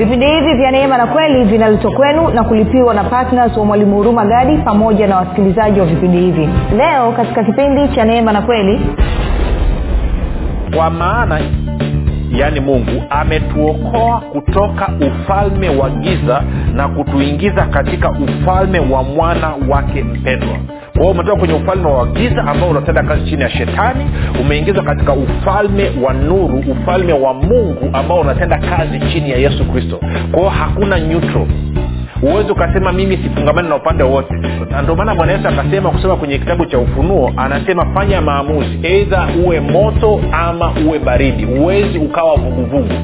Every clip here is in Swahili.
vipindi hivi vya neema na kweli vinaletwa kwenu na kulipiwa na ptns wa mwalimu huruma gadi pamoja na wasikilizaji wa vipindi hivi. Leo katika kipindi cha neema na kweli kwa maana yaani mungu ametuokoa kutoka ufalme wa giza na kutuingiza katika ufalme wa mwana wake mpendwa kwa umetoka kwenye ufalme wa giza ambao unatenda kazi chini ya shetani umeingizwa katika ufalme wa nuru ufalme wa mungu ambao unatenda kazi chini ya yesu kristo. Kwao hakuna neutral. Huwezi ukasema mimi sifungamani na upande wote na ndio maana bwana yesu akasema kusema kwenye kitabu cha ufunuo anasema fanya maamuzi eidha uwe moto ama uwe baridi. Huwezi ukawa vuguvugu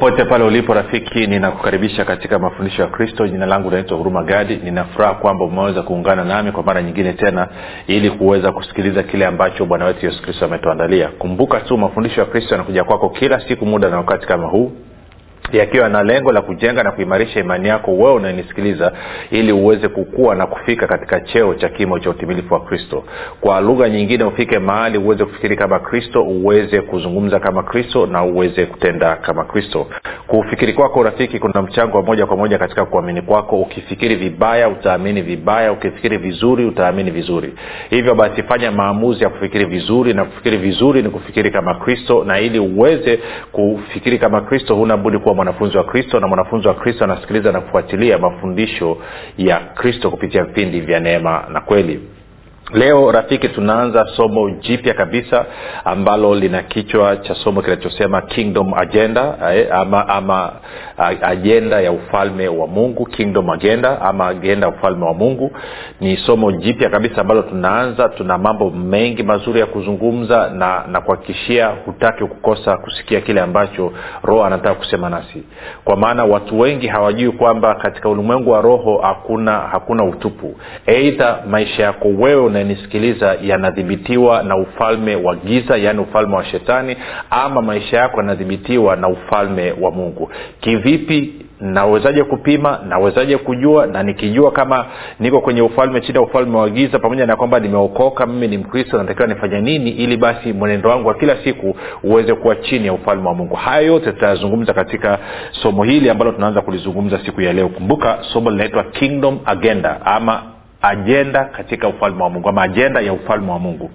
popote pale ulipo rafiki ninakukaribisha katika mafundisho ya kristo. Jina langu naitwa huruma gadi. Ninafuraha kwamba umeweza kuungana nami kwa mara nyingine tena ili kuweza kusikiliza kile ambacho bwana wetu yesu kristo ametuandalia. Kumbuka tu mafundisho ya kristo yanakuja kwako kila siku muda na wakati kama huu yakiwa na lengo la kujenga na kuimarisha imani yako wewe unanisikiliza ili uweze kukua na kufika katika cheo cha kimo cha utimilifu wa kristo. Kwa lugha nyingine ufike mahali uweze kufikiri kama kristo uweze kuzungumza kama kristo na uweze kutenda kama kristo. Kufikiri kwako rafiki kuna mchango wa moja kwa moja katika kuamini kwako. Ukifikiri vibaya utaamini vibaya. Ukifikiri vizuri utaamini vizuri. Hivyo basi fanya maamuzi ya kufikiri vizuri na kufikiri vizuri ni kufikiri kama kristo na ili uweze kufikiri kama kristo huna budi kuwa mwanafunzi wa kristo na mwanafunzi wa kristo anasikiliza na kufuatilia mafundisho ya kristo kupitia vipindi vya neema na kweli leo rafiki tunaanza somo jipya kabisa ambalo lina kichwa cha somo kinachosema kingdom agenda eh, ama, ama ajenda ya ufalme wa mungu kingdom agenda ama agenda ya ufalme wa mungu. Ni somo jipya kabisa ambalo tunaanza tuna mambo mengi mazuri ya kuzungumza na na kuhakikishia hutaki kukosa kusikia kile ambacho roho anataka kusema nasi. Kwa maana watu wengi hawajui kwamba katika ulimwengu wa roho hakuna hakuna utupu. Eidha maisha yako wewe unanisikiliza yanadhibitiwa na ufalme wa giza yaani ufalme wa shetani ama maisha yako yanadhibitiwa na ufalme wa mungu. Kivipi? Nawezaje kupima? Nawezaje kujua? Na nikijua kama niko kwenye ufalme chini ya ufalme wa giza pamoja na kwamba nimeokoka mimi ni mkristo natakiwa nifanye nini ili basi mwenendo wangu wa kila siku uweze kuwa chini ya ufalme wa mungu. Haya yote tutayazungumza katika somo hili ambalo tunaanza kulizungumza siku ya leo. Kumbuka somo linaitwa kingdom agenda ama ajenda katika ufalme wa mungu ama ajenda ya ufalme wa mungu.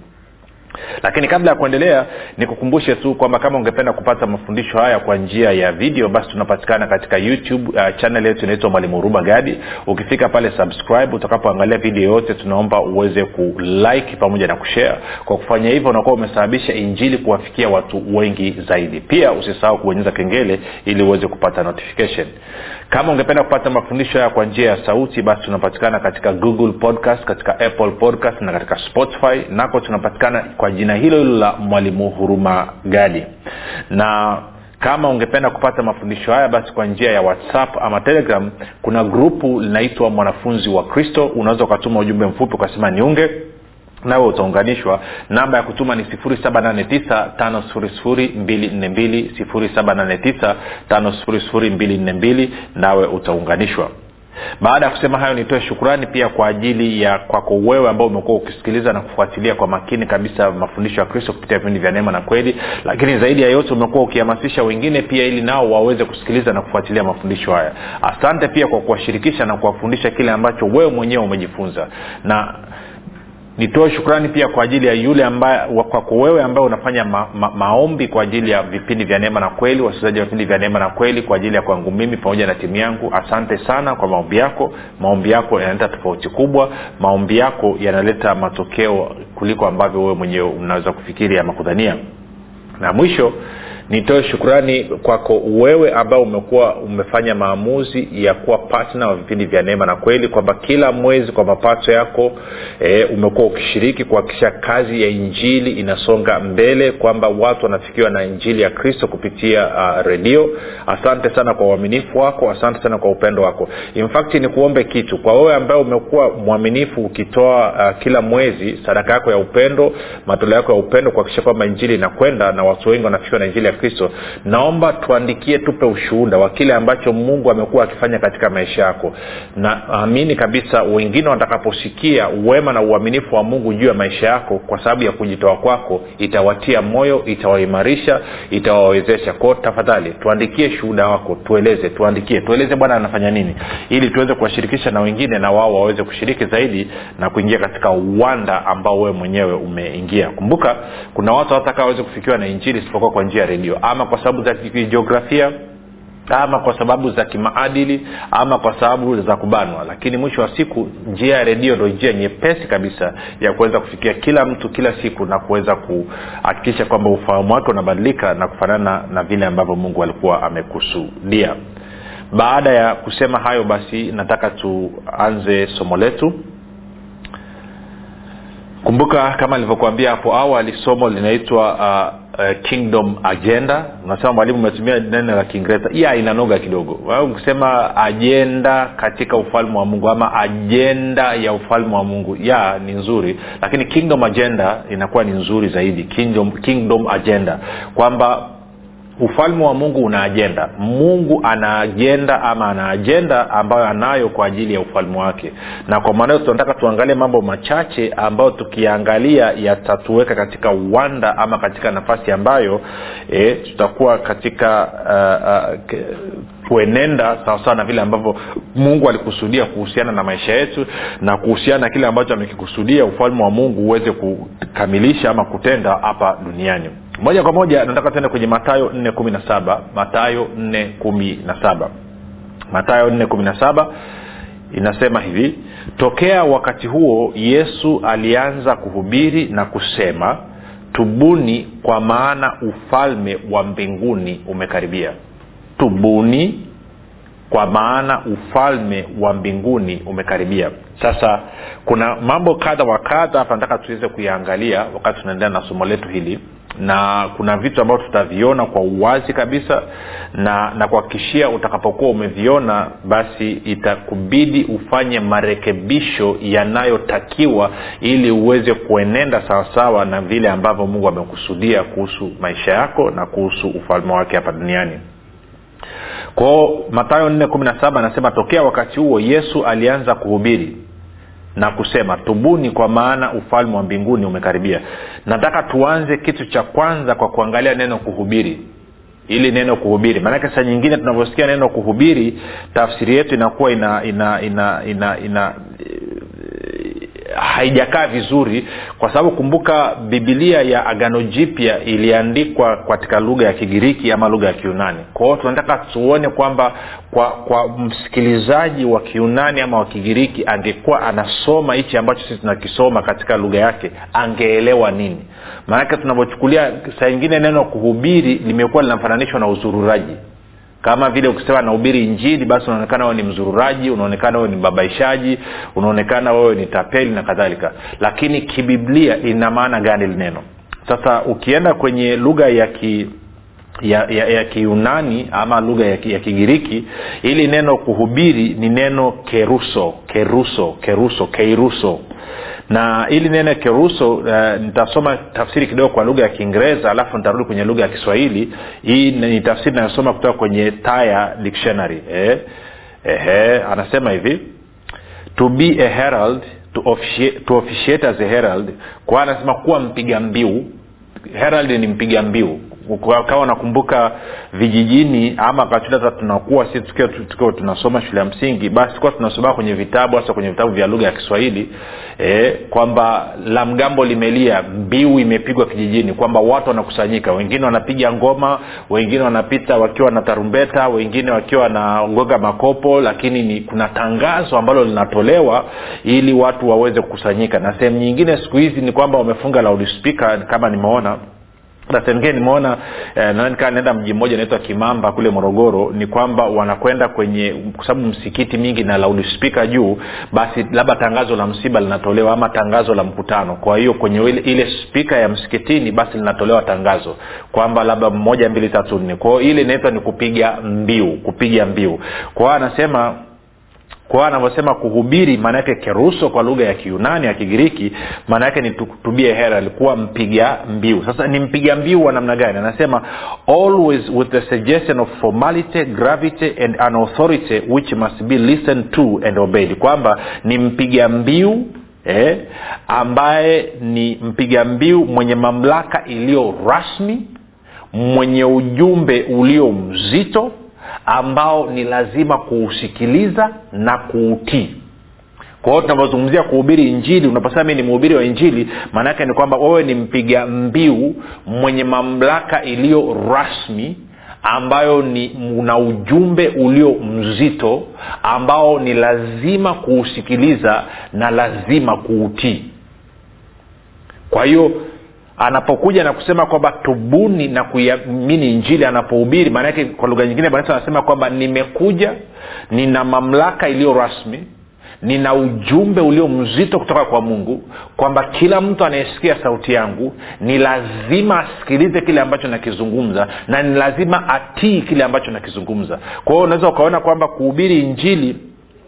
Lakini kabla ya kuendelea nikukumbushe tu kwamba kama ungependa kupata mafundisho haya kwa njia ya video basi tunapatikana katika youtube uh, channel yetu inaitwa mwalimu ruba gadi. Ukifika pale subscribe. Utakapoangalia video yote tunaomba uweze kulike pamoja na kushare. Kwa kufanya hivyo unakuwa umesababisha injili kuwafikia watu wengi zaidi. Pia usisahau kubonyeza kengele ili uweze kupata notification kama ungependa kupata mafundisho haya kwa njia ya sauti basi tunapatikana katika google podcast katika apple podcast na katika spotify. Nako tunapatikana kwa jina hilo hilo la mwalimu huruma gadi na kama ungependa kupata mafundisho haya basi kwa njia ya whatsapp ama telegram kuna grupu linaitwa mwanafunzi wa kristo. Unaweza ukatuma ujumbe mfupi ukasema niunge nawe utaunganishwa namba ya kutuma ni 789 5242 nawe utaunganishwa. Baada ya kusema hayo nitoe shukurani pia kwa ajili ya kwako wewe ambao umekuwa ukisikiliza na kufuatilia kwa makini kabisa mafundisho ya kristo kupitia vipindi vya neema na kweli. Lakini zaidi ya yote umekuwa ukihamasisha wengine pia ili nao waweze kusikiliza na kufuatilia mafundisho haya. Asante pia kwa kuwashirikisha na kuwafundisha kile ambacho wewe mwenyewe umejifunza. Na nitoe shukrani pia kwa ajili ya yule kwako wewe ambaye unafanya ma, ma, maombi kwa ajili ya vipindi vya neema na kweli wasikilizaji wa vipindi vya neema na kweli kwa ajili ya kwangu mimi pamoja na timu yangu. Asante sana kwa maombi yako. Maombi yako yanaleta tofauti kubwa. Maombi yako yanaleta matokeo kuliko ambavyo wewe mwenyewe unaweza kufikiri ama kudhania. Na mwisho nitoe shukrani kwako wewe ambao umekuwa umefanya maamuzi ya kuwa patna wa vipindi vya neema na kweli kwamba kila mwezi kwa mapato yako e, umekuwa ukishiriki kuhakikisha kazi ya injili inasonga mbele kwamba watu wanafikiwa na injili ya kristo kupitia uh, redio. Asante sana kwa uaminifu wako asante sana kwa upendo wako. In ni kuombe kitu. Kwa wewe ambaye umekuwa mwaminifu ukitoa uh, kila mwezi sadaka yako ya upendo matoleo yako ya upendo kuhakikisha kwamba injili inakwenda na watu wengi wanafikiwa na injili ya kristo naomba tuandikie tupe ushuhuda wa kile ambacho mungu amekuwa akifanya katika maisha yako. Naamini kabisa wengine watakaposikia wema na uaminifu wa mungu juu ya maisha yako kwa sababu ya kujitoa kwako itawatia moyo itawaimarisha itawawezesha. Kwao tafadhali tuandikie shuhuda wako tueleze tuandikie tueleze bwana anafanya nini ili tuweze kuwashirikisha na wengine na wao waweze kushiriki zaidi na kuingia katika uwanda ambao wewe mwenyewe umeingia. Kumbuka kuna watu hawataka waweze kufikiwa na injili isipokuwa kwa njia ya redio ama kwa sababu za kijiografia ama kwa sababu za kimaadili ama kwa sababu za kubanwa? Lakini mwisho wa siku njia ya redio ndo njia nyepesi kabisa ya kuweza kufikia kila mtu kila siku na kuweza kuhakikisha kwamba ufahamu wake unabadilika na kufanana na vile ambavyo mungu alikuwa amekusudia. Baada ya kusema hayo basi nataka tuanze somo letu. Kumbuka kama nilivyokuambia hapo awali somo linaitwa uh, uh, kingdom agenda. Unasema mwalimu umetumia neno la kiingereza. Iya inanoga kidogo. Kusema ajenda katika ufalme wa mungu ama ajenda ya ufalme wa mungu. Ya ni nzuri. Lakini kingdom agenda inakuwa ni nzuri zaidi. Kingdom, kingdom agenda. Kwamba ufalme wa mungu una ajenda mungu ana ajenda ama ana ajenda ambayo anayo kwa ajili ya ufalme wake. Na kwa maana hiyo tunataka tuangalie mambo machache ambayo tukiangalia yatatuweka katika uwanda ama katika nafasi ambayo e, tutakuwa katika uh, uh, kuenenda sawasawa na vile ambavyo mungu alikusudia kuhusiana na maisha yetu na kuhusiana na kile ambacho amekikusudia ufalme wa mungu uweze kukamilisha ama kutenda hapa duniani moja kwa moja nataka tuende kwenye matayo nne kumi na saba. Matayo nne kumi na saba. Matayo nne kumi na saba inasema hivi tokea wakati huo yesu alianza kuhubiri na kusema tubuni kwa maana ufalme wa mbinguni umekaribia tubuni kwa maana ufalme wa mbinguni umekaribia. Sasa kuna mambo kadha wa kadha hapa nataka tuweze kuyaangalia wakati tunaendelea na somo letu hili na kuna vitu ambavyo tutaviona kwa uwazi kabisa na na kuhakikishia utakapokuwa umeviona basi itakubidi ufanye marekebisho yanayotakiwa ili uweze kuenenda sawasawa na vile ambavyo mungu amekusudia kuhusu maisha yako na kuhusu ufalme wake hapa duniani. Kwao matayo nne kumi na saba anasema tokea wakati huo yesu alianza kuhubiri na kusema tubuni kwa maana ufalme wa mbinguni umekaribia. Nataka tuanze kitu cha kwanza kwa kuangalia neno kuhubiri. Ili neno kuhubiri. Maanake saa nyingine tunavyosikia neno kuhubiri tafsiri yetu inakuwa ina ina ina ina, ina haijakaa vizuri kwa sababu kumbuka bibilia ya agano jipya iliandikwa katika lugha ya kigiriki ama lugha ya kiunani kwa hiyo tunataka tuone kwamba kwa kwa msikilizaji wa kiunani ama wa kigiriki angekuwa anasoma hichi ambacho sisi tunakisoma katika lugha yake angeelewa nini? Maanake tunavyochukulia saa ingine neno kuhubiri limekuwa linafananishwa na uzururaji kama vile ukisema nahubiri injili basi unaonekana wewe ni mzururaji unaonekana wewe ni mbabaishaji unaonekana wewe ni tapeli na kadhalika. Lakini kibiblia ina maana gani lineno sasa ukienda kwenye lugha ya ki ya, ya, ya kiunani ama lugha ya, ya kigiriki ili neno kuhubiri ni neno keruso keruso keruso keiruso. Na ili neno keruso uh, nitasoma tafsiri kidogo kwa lugha ya kiingereza alafu nitarudi kwenye lugha ya kiswahili. Hii ni tafsiri inayosoma kutoka kwenye taya dictionary eh? Eh, anasema hivi to be a herald to officiate, as a herald kwa anasema kuwa mpiga mbiu. Herald ni mpiga mbiu kawa nakumbuka vijijini ama wakati hata tunakuwa si tukiwa, tunasoma shule ya msingi basi kuwa tunasoma kwenye vitabu hasa kwenye vitabu vya lugha ya kiswahili e, kwamba la mgambo limelia mbiu imepigwa kijijini kwamba watu wanakusanyika. Wengine wanapiga ngoma wengine wanapita wakiwa na tarumbeta wengine wakiwa wanagonga makopo lakini ni kuna tangazo ambalo linatolewa ili watu waweze kukusanyika na sehemu nyingine siku hizi ni kwamba wamefunga loudspeaker kama nimeona na sehemu nimeona eh, kaa naenda mji mmoja unaitwa kimamba kule morogoro ni kwamba wanakwenda kwenye kwa sababu msikiti mingi na loudspeaker juu basi labda tangazo la msiba linatolewa ama tangazo la mkutano. Kwa hiyo kwenye ile, ile spika ya msikitini basi linatolewa tangazo kwamba labda moja mbili tatu nne. Kwao ile inaitwa ni kupiga mbiu kupiga mbiu. Kwao anasema kwa hiyo anavyosema kuhubiri maana yake keruso kwa lugha ya kiunani ya kigiriki maana yake ni tubie hera alikuwa mpiga mbiu. Sasa ni mpiga mbiu wa namna gani? Anasema always with the suggestion of formality gravity and an authority which must be listened to and obeyed. Kwamba ni mpiga mbiu eh, ambaye ni mpiga mbiu mwenye mamlaka iliyo rasmi mwenye ujumbe ulio mzito ambao ni lazima kuusikiliza na kuutii. Kwa hiyo tunavyozungumzia kuhubiri injili unaposema mi ni mhubiri wa injili maanaake ni kwamba wewe ni mpiga mbiu mwenye mamlaka iliyo rasmi ambayo ni una ujumbe ulio mzito ambao ni lazima kuusikiliza na lazima kuutii. Kwa hiyo anapokuja na kusema kwamba tubuni na kuiamini injili anapohubiri maanake kwa lugha nyingine bwana anasema kwamba nimekuja nina mamlaka iliyo rasmi nina ujumbe ulio mzito kutoka kwa mungu kwamba kila mtu anayesikia sauti yangu ni lazima asikilize kile ambacho nakizungumza na ni lazima atii kile ambacho nakizungumza. Kwa hiyo unaweza ukaona kwamba kuhubiri injili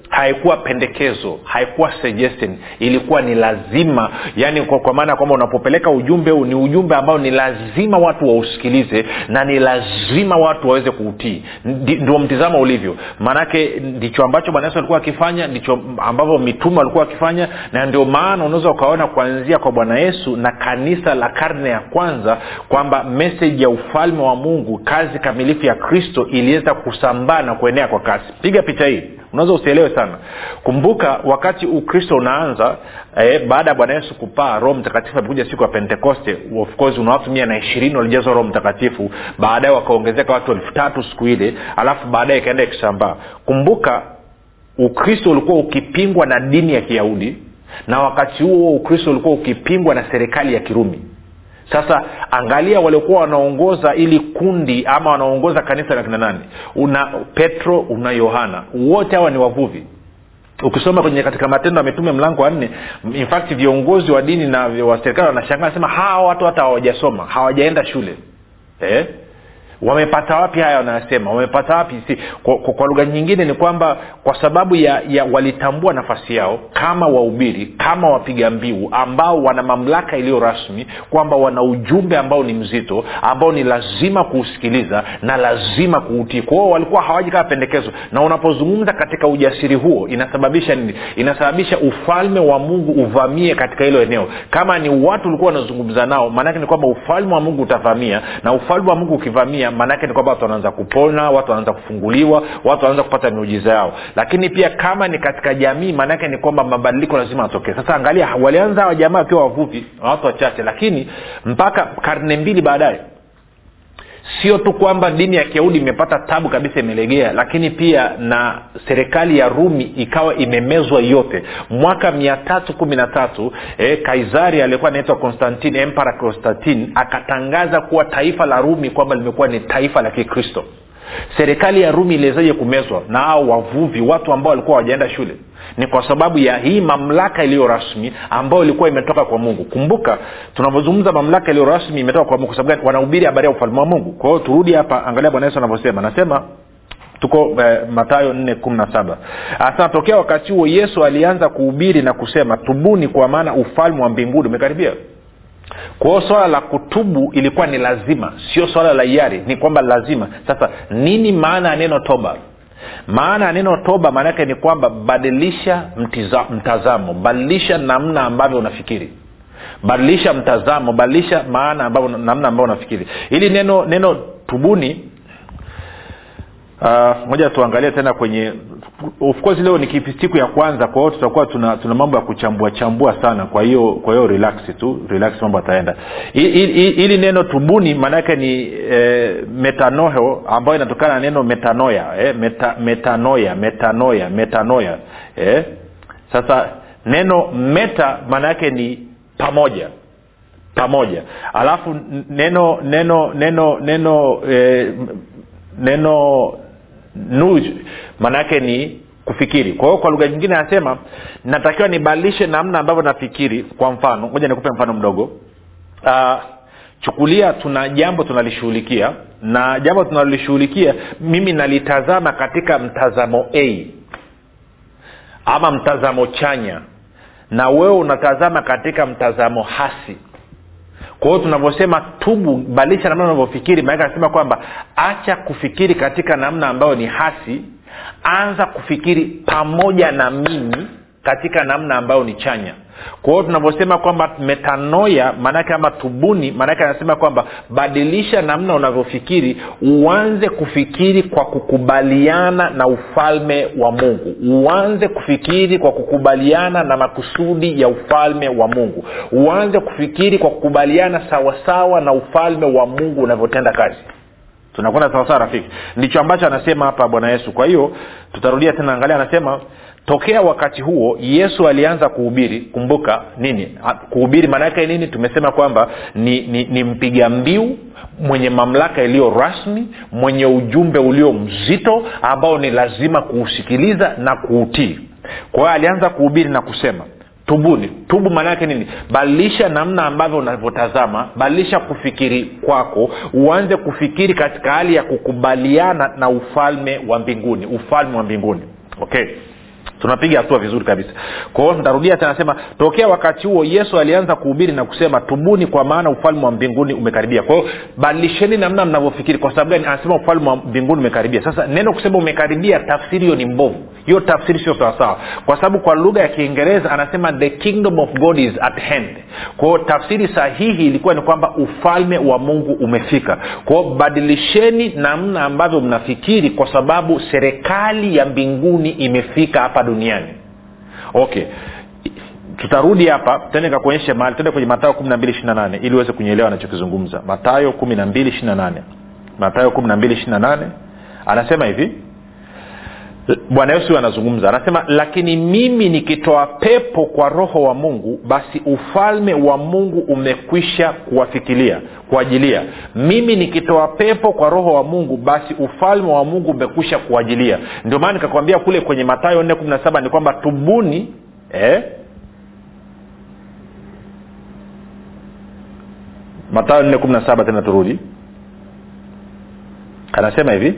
haikuwa pendekezo haikuwa suggestion. Ilikuwa ni lazima yani kwa, kwa maana kwamba unapopeleka ujumbe huu ni ujumbe ambao ni lazima watu wausikilize na ni lazima watu waweze kuutii. Ndio mtizamo ulivyo. Maanake ndicho ambacho bwana yesu alikuwa akifanya ndicho ambavyo mitume walikuwa wakifanya na ndio maana unaweza ukaona kuanzia kwa bwana yesu na kanisa la karne ya kwanza kwamba meseji ya ufalme wa mungu kazi kamilifu ya kristo iliweza kusambaa na kuenea kwa kasi. Piga picha hii unaweza usielewe sana. Kumbuka wakati ukristo unaanza eh, baada ya bwana yesu kupaa roho mtakatifu amekuja siku ya pentekoste. Of course una watu mia na ishirini walijazwa roho mtakatifu. Baadaye wakaongezeka watu elfu tatu siku ile alafu baadaye ikaenda ikisambaa. Kumbuka ukristo ulikuwa ukipingwa na dini ya kiyahudi na wakati huo ukristo ulikuwa ukipingwa na serikali ya kirumi sasa angalia waliokuwa wanaongoza ili kundi ama wanaongoza kanisa la kina nani. Una petro una yohana. Wote hawa ni wavuvi. Ukisoma kwenye katika matendo ya mitume mlango wa nne infact viongozi wa dini na wa serikali wanashangaa nasema hawa watu hata hawajasoma hawajaenda shule. Eh? Wamepata wapi haya wanayosema? Wamepata wapi? Si, kwa, kwa, lugha nyingine ni kwamba kwa sababu ya, ya walitambua nafasi yao kama wahubiri kama wapiga mbiu ambao wana mamlaka iliyo rasmi kwamba wana ujumbe ambao ni mzito ambao ni lazima kuusikiliza na lazima kuutii. Kwao walikuwa hawaji kama pendekezo. Na unapozungumza katika ujasiri huo inasababisha nini? Inasababisha ufalme wa mungu uvamie katika hilo eneo. Kama ni watu ulikuwa wanazungumza nao maanake ni kwamba ufalme wa mungu utavamia na ufalme wa mungu ukivamia maanaake ni kwamba watu wanaanza kupona watu wanaanza kufunguliwa watu wanaanza kupata miujiza yao. Lakini pia kama ni katika jamii maanaake ni kwamba mabadiliko lazima atokee sasa angalia walianza hawa jamaa wakiwa wavuvi watu wachache lakini mpaka karne mbili baadaye sio tu kwamba dini ya kiyahudi imepata tabu kabisa imelegea lakini pia na serikali ya rumi ikawa imemezwa yote. Mwaka mia tatu kumi na tatu eh, kaisari aliyekuwa anaitwa konstantin empara constantin akatangaza kuwa taifa la rumi kwamba limekuwa ni taifa la kikristo serikali ya rumi iliwezaje kumezwa na ao wavuvi watu ambao walikuwa hawajaenda shule? Ni kwa sababu ya hii mamlaka iliyo rasmi ambayo ilikuwa imetoka kwa mungu. Kumbuka tunavyozungumza mamlaka iliyo rasmi imetoka kwa mungu sababu gani? Wanahubiri habari ya ufalme wa mungu. Kwa hiyo turudi hapa angalia bwana yesu anavyosema. Anasema tuko eh, matayo nne kumi na saba. Anasema tokea wakati huo yesu alianza kuhubiri na kusema tubuni kwa maana ufalme wa mbinguni umekaribia kwa hiyo swala la kutubu ilikuwa ni lazima sio swala la hiari ni kwamba lazima. Sasa nini maana ya neno toba? Maana ya neno toba maanaake ni kwamba badilisha mtiza, mtazamo badilisha namna ambavyo unafikiri. Badilisha mtazamo badilisha maana ambavyo namna ambavyo unafikiri. Ili neno neno tubuni moja uh, tuangalie tena kwenye of course leo ni siku ya kwanza kwa hiyo tutakuwa tuna, tuna mambo ya kuchambua chambua sana kwa hiyo kwa hiyo relax tu relax mambo ataenda ili neno tubuni maanaake ni e, metanoho ambayo inatokana na neno metanoya e, meta, metanoya metanoya metanoya e, sasa neno meta maana yake ni pamoja pamoja. Alafu neno neno neno neno e, neno maanaake ni kufikiri. Kwa hiyo kwa lugha nyingine anasema natakiwa nibadilishe namna ambavyo nafikiri kwa mfano moja nikupe mfano mdogo. Uh, chukulia tuna jambo tunalishughulikia na jambo tunalolishughulikia mimi nalitazama katika mtazamo a ama mtazamo chanya na wewe unatazama katika mtazamo hasi kwa hiyo tunavyosema tubu badilisha namna unavyofikiri maanake anasema kwamba acha kufikiri katika namna ambayo ni hasi anza kufikiri pamoja na mimi katika namna ambayo ni chanya. Kwa hiyo tunavyosema kwamba metanoya maanake ama tubuni maanake anasema kwamba badilisha namna unavyofikiri uanze kufikiri kwa kukubaliana na ufalme wa mungu. Uanze kufikiri kwa kukubaliana na makusudi ya ufalme wa mungu. Uanze kufikiri kwa kukubaliana sawasawa na ufalme wa mungu unavyotenda kazi. Tunakwenda sawasawa rafiki? Ndicho ambacho anasema hapa bwana yesu. Kwa hiyo tutarudia tena angalia anasema tokea wakati huo yesu alianza kuhubiri. Kumbuka nini? Kuhubiri maanaake nini? Tumesema kwamba ni, ni, ni mpiga mbiu mwenye mamlaka iliyo rasmi mwenye ujumbe ulio mzito ambao ni lazima kuusikiliza na kuutii. Kwa hiyo alianza kuhubiri na kusema tubuni. Tubu maana yake nini? Badilisha namna ambavyo unavyotazama badilisha kufikiri kwako uanze kufikiri katika hali ya kukubaliana na ufalme wa mbinguni ufalme wa mbinguni. Okay tunapiga hatua vizuri kabisa. Kwa hiyo nitarudia tena sema tokea wakati huo yesu alianza kuhubiri na kusema tubuni kwa maana ufalme wa mbinguni umekaribia. Kwa hiyo badilisheni namna mnavyofikiri kwa sababu gani? Anasema ufalme wa mbinguni umekaribia. Sasa neno kusema umekaribia tafsiri hiyo ni mbovu. Hiyo tafsiri sio sawasawa kwa sababu kwa lugha ya kiingereza anasema the kingdom of god is at hand. Kwa tafsiri sahihi ilikuwa ni kwamba ufalme wa mungu umefika. Kwa badilisheni namna ambavyo mnafikiri kwa sababu serikali ya mbinguni imefika hapa duniani. Okay. Tutarudi hapa tende kakuonyeshe mahali tende kwenye matayo kumi na mbili ishiri na nane ili uweze kunyelewa anachokizungumza. Matayo kumi na mbili ishiri na nane. Matayo kumi na mbili ishiri na nane anasema hivi bwana yesu anazungumza anasema lakini mimi nikitoa pepo kwa roho wa mungu basi ufalme wa mungu umekwisha kuwafikilia kuajilia mimi nikitoa pepo kwa roho wa mungu basi ufalme wa mungu umekwisha kuajilia ndio maana nikakwambia kule kwenye matayo nne kumi na saba ni kwamba tubuni eh? matayo nne kumi na saba tena turudi. Anasema hivi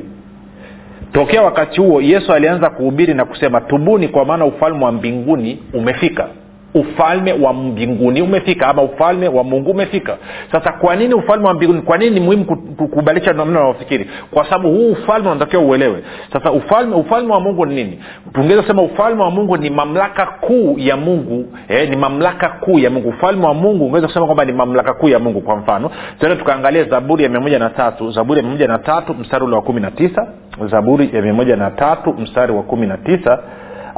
tokea wakati huo yesu alianza kuhubiri na kusema tubuni kwa maana ufalme wa mbinguni umefika ufalme wa mbinguni umefika ama ufalme wa mungu umefika. Sasa kwa nini ufalme wa mbinguni kwa nini ni muhimu kukubalisha namna unaofikiri? Kwa sababu huu ufalme unatakiwa uelewe. Sasa ufalme ufalme wa mungu ni nini? Tungeweza kusema ufalme wa mungu ni mamlaka kuu ya mungu eh, ni mamlaka kuu ya mungu. Ufalme wa mungu ungeweza kusema kwamba ni mamlaka kuu ya mungu kwa mfano. Tuende tukaangalia zaburi ya mia na tatu. Zaburi ya mia moja na tatu mstari ule wa kumi na tisa. Zaburi ya mia na tatu mstari wa kumi na tisa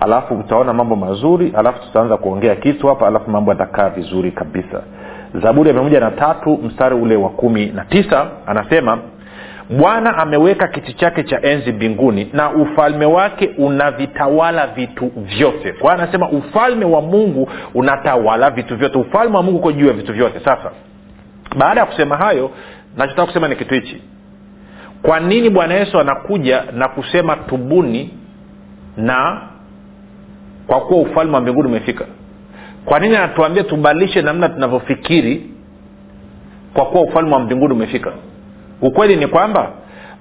alafu utaona mambo mazuri alafu tutaanza kuongea kitu hapa alafu mambo yatakaa vizuri kabisa. Zaburi ya miamoja na tatu mstari ule wa kumi na tisa anasema bwana ameweka kiti chake cha enzi mbinguni na ufalme wake unavitawala vitu vyote. Kwa hiyo anasema ufalme wa mungu unatawala vitu vyote. Ufalme wa mungu uko juu ya vitu vyote. Sasa baada ya kusema hayo nachotaka kusema ni kitu hichi. Kwa nini bwana yesu anakuja na kusema tubuni na kwa kuwa ufalme wa mbinguni umefika. Kwa nini anatuambia tubadilishe namna tunavyofikiri? Kwa kuwa ufalme wa mbinguni umefika. Ukweli ni kwamba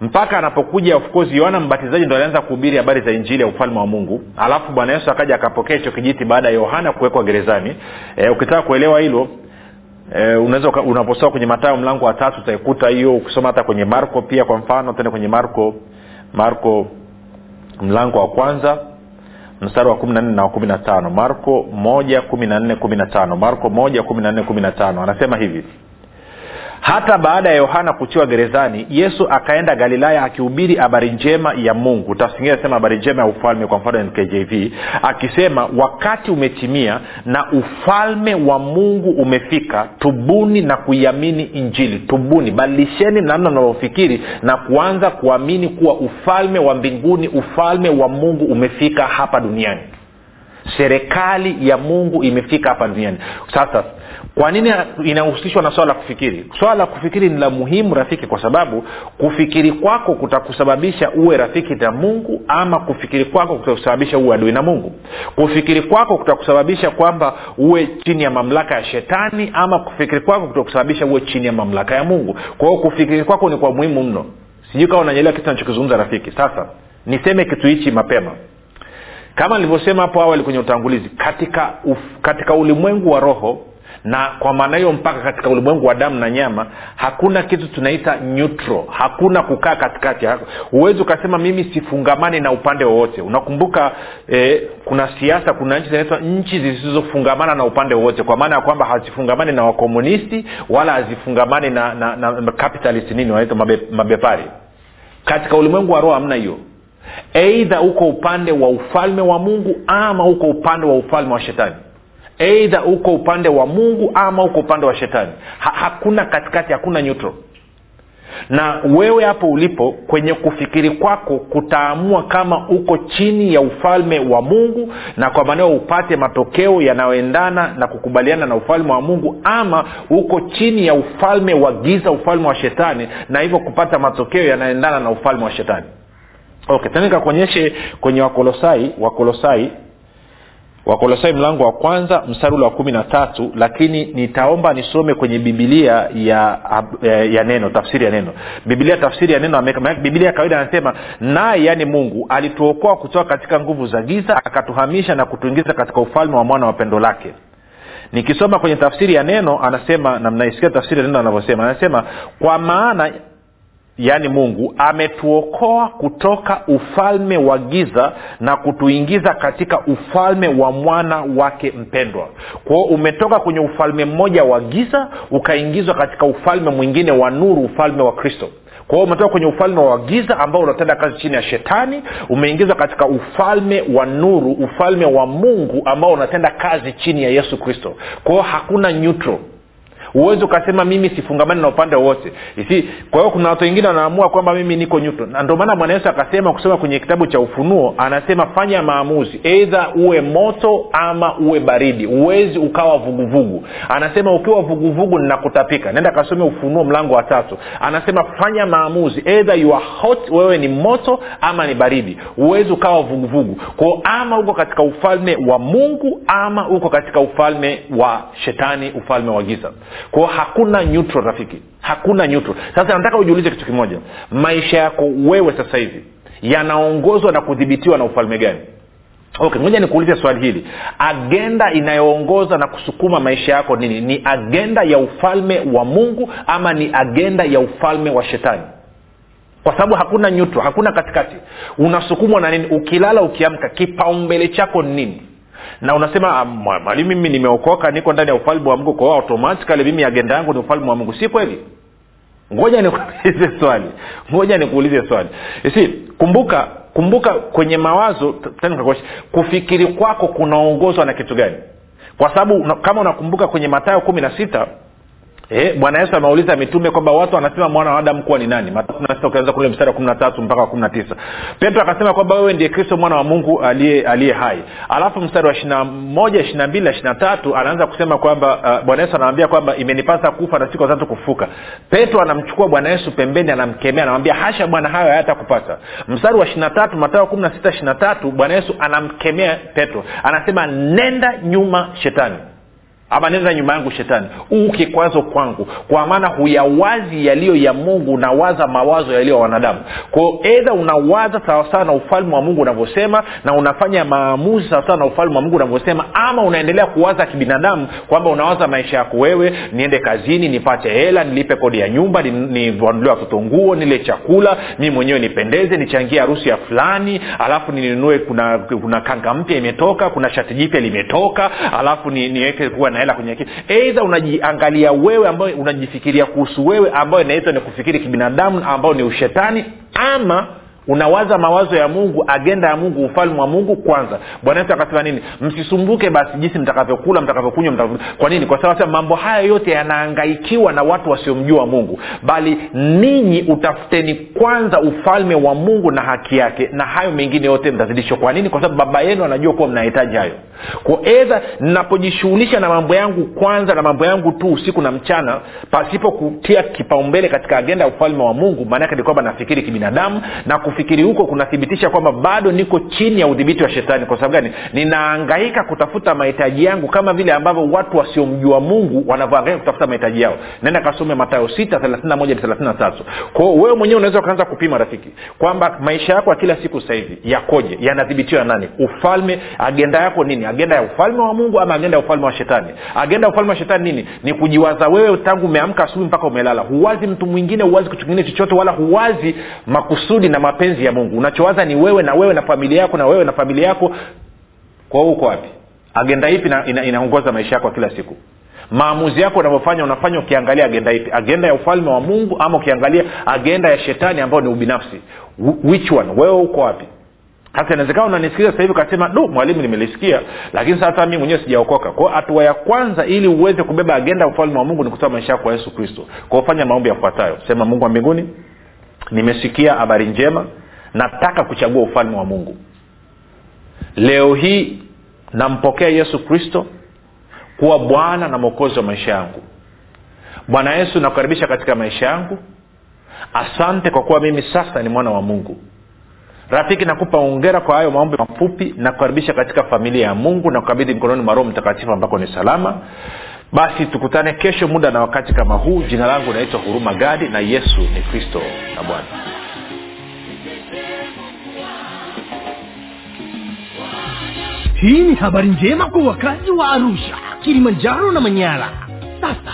mpaka anapokuja of yohana mbatizaji ndo alianza kuhubiri habari za injili ya ufalme wa mungu. Alafu bwana yesu akaja akapokea hicho kijiti baada ya yohana kuwekwa gerezani. E, ukitaka kuelewa hilo e, unaweza unaposoma kwenye matayo mlango wa tatu utaikuta hiyo ukisoma hata kwenye marko pia kwa mfano tende kwenye marko marko mlango wa kwanza mstari wa kumi na nne na wa kumi na tano. Marko moja kumi na nne kumi na tano. Marko moja kumi na nne kumi na tano. Anasema hivi hata baada ya yohana kutiwa gerezani yesu akaenda galilaya akihubiri habari njema ya mungu. Tafsingine sema habari njema ya ufalme kwa mfano nkjv akisema wakati umetimia na ufalme wa mungu umefika tubuni na kuiamini injili. Tubuni badilisheni namna unavyofikiri na kuanza kuamini kuwa ufalme wa mbinguni ufalme wa mungu umefika hapa duniani serikali ya mungu imefika hapa duniani. Sasa kwa nini inahusishwa na swala la kufikiri? Swala la kufikiri ni la muhimu rafiki kwa sababu kufikiri kwako kutakusababisha uwe rafiki na mungu ama kufikiri kwako kutakusababisha uwe adui na mungu. Kufikiri kwako kutakusababisha kwamba uwe chini ya mamlaka ya shetani ama kufikiri kwako kutakusababisha uwe chini ya mamlaka ya mungu. Kwa hiyo kufikiri kwako ni kwa muhimu mno. Sijui kama unanyelewa kitu nachokizungumza rafiki. Sasa niseme kitu hichi mapema kama nilivyosema hapo awali kwenye utangulizi katika, uf, katika ulimwengu wa roho na kwa maana hiyo mpaka katika ulimwengu wa damu na nyama hakuna kitu tunaita neutral. Hakuna kukaa katikati huwezi ukasema mimi sifungamani na upande wowote. Unakumbuka eh, kuna siasa kuna nchi zinaitwa nchi zisizofungamana na upande wowote kwa maana ya kwamba hazifungamani na wakomunisti wala hazifungamani na, na, na capitalist nini wanaitwa mabe, mabepari. Katika ulimwengu wa roho hamna hiyo eidha uko upande wa ufalme wa mungu ama uko upande wa ufalme wa shetani. Eidha uko upande wa mungu ama uko upande wa shetani. Ha, hakuna katikati hakuna neutral. Na wewe hapo ulipo kwenye kufikiri kwako kutaamua kama uko chini ya ufalme wa mungu na kwa maneo upate matokeo yanayoendana na kukubaliana na ufalme wa mungu ama uko chini ya ufalme wa giza ufalme wa shetani na hivyo kupata matokeo yanayoendana na ufalme wa shetani okay tena nikakuonyeshe kwenye wakolosai wakolosai wakolosai mlango wa kwanza mstari ule wa kumi na tatu lakini nitaomba nisome kwenye bibilia ya, ya, ya neno tafsiri ya neno. Bibilia tafsiri ya neno bibilia ya kawaida anasema naye yaani mungu alituokoa kutoka katika nguvu za giza akatuhamisha na kutuingiza katika ufalme wa mwana wa pendo lake. Nikisoma kwenye tafsiri ya neno anasema na mnaisikia tafsiri ya neno anavyosema anasema kwa maana yaani mungu ametuokoa kutoka ufalme wa giza na kutuingiza katika ufalme wa mwana wake mpendwa. Kwao umetoka kwenye ufalme mmoja wa giza ukaingizwa katika ufalme mwingine wa nuru ufalme wa kristo. Kwao umetoka kwenye ufalme wa giza ambao unatenda kazi chini ya shetani umeingizwa katika ufalme wa nuru ufalme wa mungu ambao unatenda kazi chini ya yesu kristo. Kwao hakuna neutral huwezi ukasema mimi sifungamani na upande wowote. Kwa hiyo kuna watu wengine wanaamua kwamba mimi niko nyuto na ndio maana bwana yesu akasema kusoma kwenye kitabu cha ufunuo anasema fanya maamuzi. Eidha uwe moto ama uwe baridi. Huwezi ukawa vuguvugu. Anasema ukiwa vuguvugu ninakutapika. Nenda kasome ufunuo mlango wa tatu. Anasema fanya maamuzi. Eidha you are hot wewe ni moto ama ni baridi. Huwezi ukawa vuguvugu. Kwao ama uko katika ufalme wa mungu ama uko katika ufalme wa shetani ufalme wa giza kwao hakuna neutral rafiki. Hakuna neutral. Sasa nataka ujiulize kitu kimoja. Maisha yako wewe sasa hivi yanaongozwa na kudhibitiwa na ufalme gani? Okay ngoja nikuulize swali hili. Agenda inayoongoza na kusukuma maisha yako nini? Ni agenda ya ufalme wa mungu ama ni agenda ya ufalme wa shetani? Kwa sababu hakuna neutral hakuna katikati. Unasukumwa na nini? Ukilala ukiamka kipaumbele chako ni nini na unasema mwalimu mimi nimeokoka niko ndani ya ufalme wa mungu. Kwao automatikali mimi agenda yangu ni ufalme wa mungu. Si kweli? Ngoja nikuulize swali. Ngoja nikuulize swali. Si kumbuka kumbuka kwenye mawazo kufikiri kwako kunaongozwa na kitu gani? Kwa sababu kama unakumbuka kwenye matayo kumi na sita Eh, bwana yesu ameuliza mitume kwamba watu wanasema mwana wa adamu kuwa ni nani? Ukianza kule mstari wa kumi na tatu mpaka kumi na tisa. Petro akasema kwamba wewe ndiye kristo mwana wa mungu aliye aliye hai. Alafu mstari wa ishirina moja ishirina mbili na ishirina tatu anaanza kusema kwamba uh, bwana yesu anamwambia kwamba imenipasa kufa na siku tatu kufuka petro anamchukua bwana yesu pembeni anamkemea anamwambia hasha bwana hayo hayata kupata mstari wa ishirina tatu matao kumi na sita ishirina tatu bwana yesu anamkemea petro. Anasema nenda nyuma shetani ama nenda nyuma yangu shetani. Huu kikwazo kwangu. Kwa maana huyawazi yaliyo ya mungu unawaza mawazo yaliyo ya wanadamu. Kwao edha unawaza sawasawa na ufalme wa mungu unavyosema na unafanya maamuzi sawasawa na ufalme wa mungu unavyosema ama unaendelea kuwaza kibinadamu kwamba unawaza maisha yako wewe niende kazini nipate hela nilipe kodi ya nyumba nivanulie watoto nguo nile chakula mi mwenyewe nipendeze nichangie harusi ya fulani alafu ninunue kuna kuna kanga mpya imetoka kuna shati jipya limetoka alafu ni, niweke kuwa na hela kwenye akili eidha unajiangalia wewe ambayo unajifikiria kuhusu wewe ambayo inaitwa ni kufikiri kibinadamu ambayo ni ushetani ama unawaza mawazo ya mungu agenda ya mungu ufalme wa mungu kwanza. Bwana yesu akasema nini? Msisumbuke basi jinsi mtakavyokula mtakavyokunywa mtakavyo... kwa nini? Kwa sababu mambo haya yote yanaangaikiwa na watu wasiomjua mungu. Bali ninyi utafuteni kwanza ufalme wa mungu na haki yake na hayo mengine yote mtazidishwa. Kwa nini? Kwa sababu baba yenu anajua kuwa mnahitaji hayo kwa edha ninapojishughulisha na mambo yangu kwanza na mambo yangu tu usiku na mchana pasipo kutia kipaumbele katika agenda ya ufalme wa mungu maanaake ni kwamba nafikiri kibinadamu na kufikiri huko kunathibitisha kwamba bado niko chini ya udhibiti wa shetani. Kwa sababu gani? Ninaangaika kutafuta mahitaji yangu kama vile ambavyo watu wasiomjua mungu wanavyoangaika kutafuta mahitaji yao. Nenda kasome matayo 6 kwao wewe mwenyewe unaweza ukaanza kupima rafiki kwamba maisha yako ya kila siku sasa hivi yakoje? Yanadhibitiwa nani? Ufalme agenda yako nini agenda ya ufalme wa mungu ama agenda ya ufalme wa shetani? Agenda ya ufalme wa shetani nini? Ni kujiwaza wewe tangu umeamka asubuhi mpaka umelala. Huwazi mtu mwingine huwazi kitu kingine chochote wala huwazi makusudi na mapenzi ya mungu. Unachowaza ni wewe na wewe na familia yako na wewe na familia yako. Kwa huko wapi? Agenda ipi ina, ina, maisha yako kila siku? Maamuzi yako unavyofanya unafanya ukiangalia agenda ipi? Agenda ya ufalme wa mungu ama ukiangalia agenda ya shetani ambayo ni ubinafsi? Which one? Wewe uko wapi sasa inawezekana unanisikiliza sasa hivi ukasema du mwalimu nimelisikia. Lakini sasa mi mwenyewe sijaokoka. Kwao hatua ya kwanza ili uweze kubeba agenda ya ufalme wa mungu ni kutoa maisha yako kwa yesu kristo. Kwao fanya maombi yafuatayo. Sema mungu wa mbinguni nimesikia habari njema nataka kuchagua ufalme wa mungu. Leo hii nampokea yesu kristo kuwa bwana na mwokozi wa maisha yangu. Bwana yesu nakukaribisha katika maisha yangu. Asante kwa kuwa mimi sasa ni mwana wa mungu rafiki nakupa ongera kwa hayo maombi mafupi na kukaribisha katika familia ya mungu na kukabidhi mkononi mwa roho mtakatifu ambako ni salama. Basi tukutane kesho muda na wakati kama huu. Jina langu naitwa huruma gadi na yesu ni kristo na bwana. Hii ni habari njema kwa wakazi wa arusha kilimanjaro na manyara. Sasa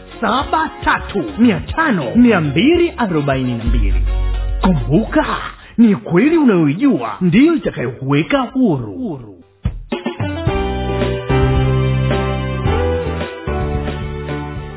saba tatu mia tano. mia mbili arobaini na mbili. Kumbuka ni kweli unayoijua ndiyo itakayokuweka huru,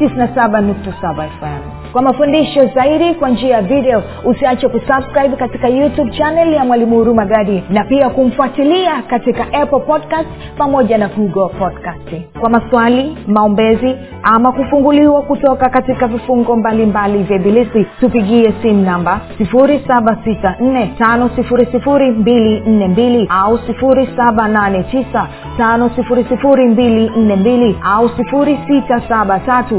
97.7 fm kwa mafundisho zaidi kwa njia ya video usiache kusubscribe katika youtube channel ya mwalimu huruma gadi na pia kumfuatilia katika apple podcast pamoja na google podcast. Kwa maswali maombezi ama kufunguliwa kutoka katika vifungo mbalimbali vya ibilisi tupigie simu namba 7645242 au 789 5242 au